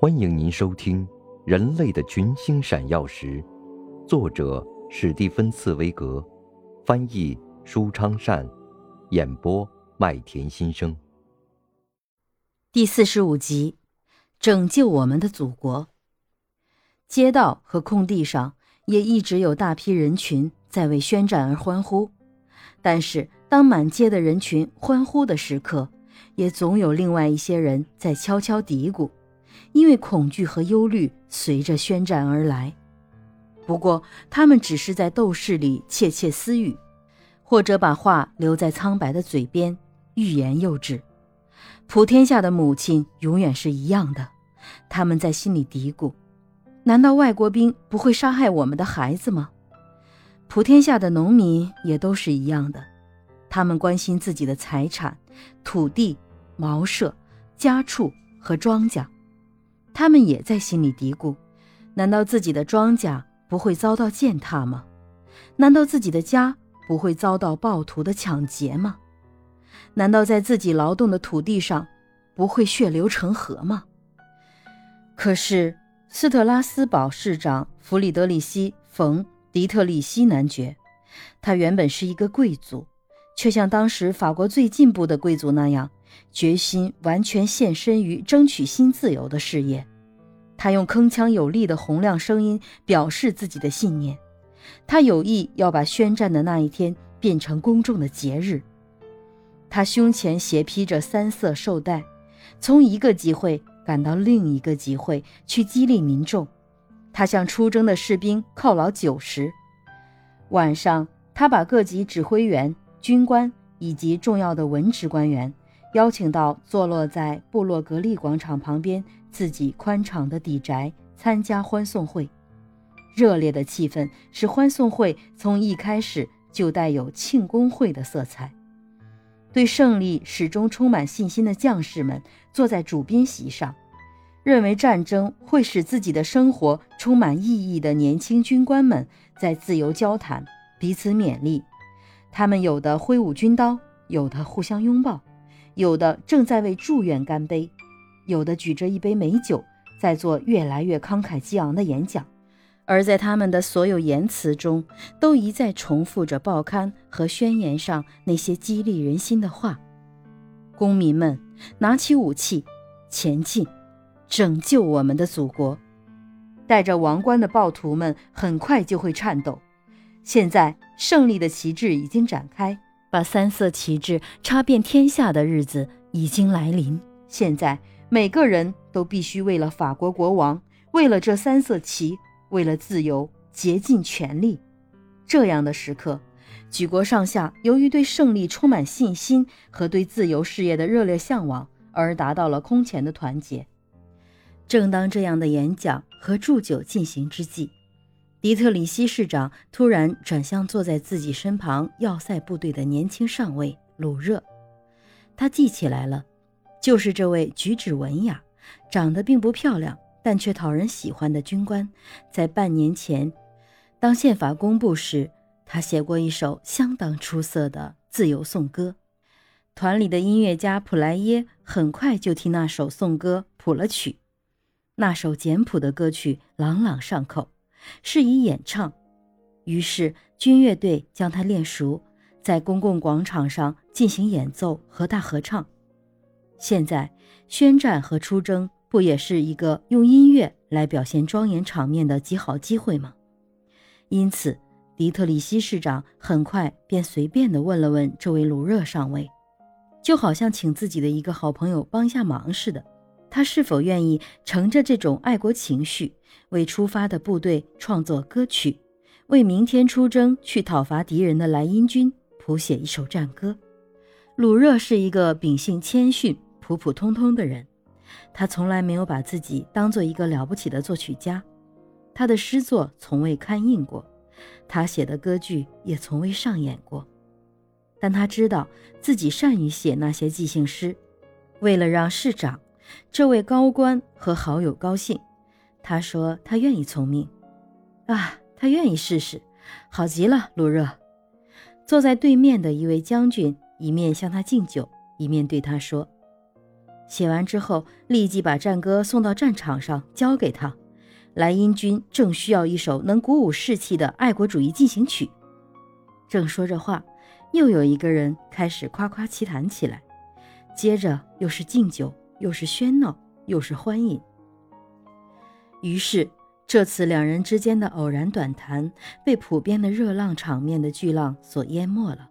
欢迎您收听《人类的群星闪耀时》，作者史蒂芬·茨威格，翻译舒昌善，演播麦田心声。第四十五集，拯救我们的祖国。街道和空地上也一直有大批人群在为宣战而欢呼，但是当满街的人群欢呼的时刻，也总有另外一些人在悄悄嘀咕。因为恐惧和忧虑随着宣战而来，不过他们只是在斗室里窃窃私语，或者把话留在苍白的嘴边，欲言又止。普天下的母亲永远是一样的，他们在心里嘀咕：难道外国兵不会杀害我们的孩子吗？普天下的农民也都是一样的，他们关心自己的财产、土地、茅舍、家畜和庄稼。他们也在心里嘀咕：难道自己的庄稼不会遭到践踏吗？难道自己的家不会遭到暴徒的抢劫吗？难道在自己劳动的土地上不会血流成河吗？可是，斯特拉斯堡市长弗里德里希·冯·迪特里希男爵，他原本是一个贵族，却像当时法国最进步的贵族那样。决心完全献身于争取新自由的事业，他用铿锵有力的洪亮声音表示自己的信念。他有意要把宣战的那一天变成公众的节日。他胸前斜披着三色绶带，从一个集会赶到另一个集会去激励民众。他向出征的士兵犒劳酒食。晚上，他把各级指挥员、军官以及重要的文职官员。邀请到坐落在布洛格利广场旁边自己宽敞的底宅参加欢送会，热烈的气氛使欢送会从一开始就带有庆功会的色彩。对胜利始终充满信心的将士们坐在主宾席上，认为战争会使自己的生活充满意义的年轻军官们在自由交谈，彼此勉励。他们有的挥舞军刀，有的互相拥抱。有的正在为祝愿干杯，有的举着一杯美酒，在做越来越慷慨激昂的演讲，而在他们的所有言辞中，都一再重复着报刊和宣言上那些激励人心的话：“公民们，拿起武器，前进，拯救我们的祖国！”戴着王冠的暴徒们很快就会颤抖。现在，胜利的旗帜已经展开。把三色旗帜插遍天下的日子已经来临。现在，每个人都必须为了法国国王，为了这三色旗，为了自由，竭尽全力。这样的时刻，举国上下由于对胜利充满信心和对自由事业的热烈向往，而达到了空前的团结。正当这样的演讲和祝酒进行之际，迪特里希市长突然转向坐在自己身旁要塞部队的年轻上尉鲁热，他记起来了，就是这位举止文雅、长得并不漂亮但却讨人喜欢的军官，在半年前，当宪法公布时，他写过一首相当出色的自由颂歌。团里的音乐家普莱耶很快就替那首颂歌谱了曲，那首简朴的歌曲朗朗上口。是以演唱，于是军乐队将它练熟，在公共广场上进行演奏和大合唱。现在宣战和出征不也是一个用音乐来表现庄严场面的极好机会吗？因此，迪特里希市长很快便随便地问了问这位鲁热上尉，就好像请自己的一个好朋友帮一下忙似的。他是否愿意乘着这种爱国情绪，为出发的部队创作歌曲，为明天出征去讨伐敌人的莱茵军谱写一首战歌？鲁热是一个秉性谦逊、普普通通的人，他从来没有把自己当做一个了不起的作曲家，他的诗作从未刊印过，他写的歌剧也从未上演过，但他知道自己善于写那些即兴诗，为了让市长。这位高官和好友高兴，他说他愿意从命，啊，他愿意试试，好极了，鲁热。坐在对面的一位将军一面向他敬酒，一面对他说：“写完之后，立即把战歌送到战场上交给他。莱茵军正需要一首能鼓舞士气的爱国主义进行曲。正说着话，又有一个人开始夸夸其谈起来，接着又是敬酒，又是喧闹，又是欢饮。于是，这次两人之间的偶然短谈被普遍的热浪场面的巨浪所淹没了。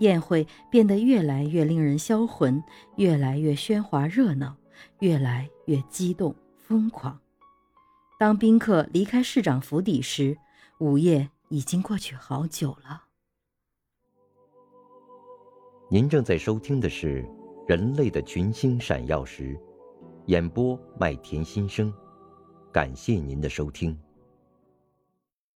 宴会变得越来越令人销魂，越来越喧哗热闹，越来越激动疯狂。当宾客离开市长府邸时，午夜已经过去好久了。您正在收听的是《人类的群星闪耀时》，演播麦田心声，感谢您的收听。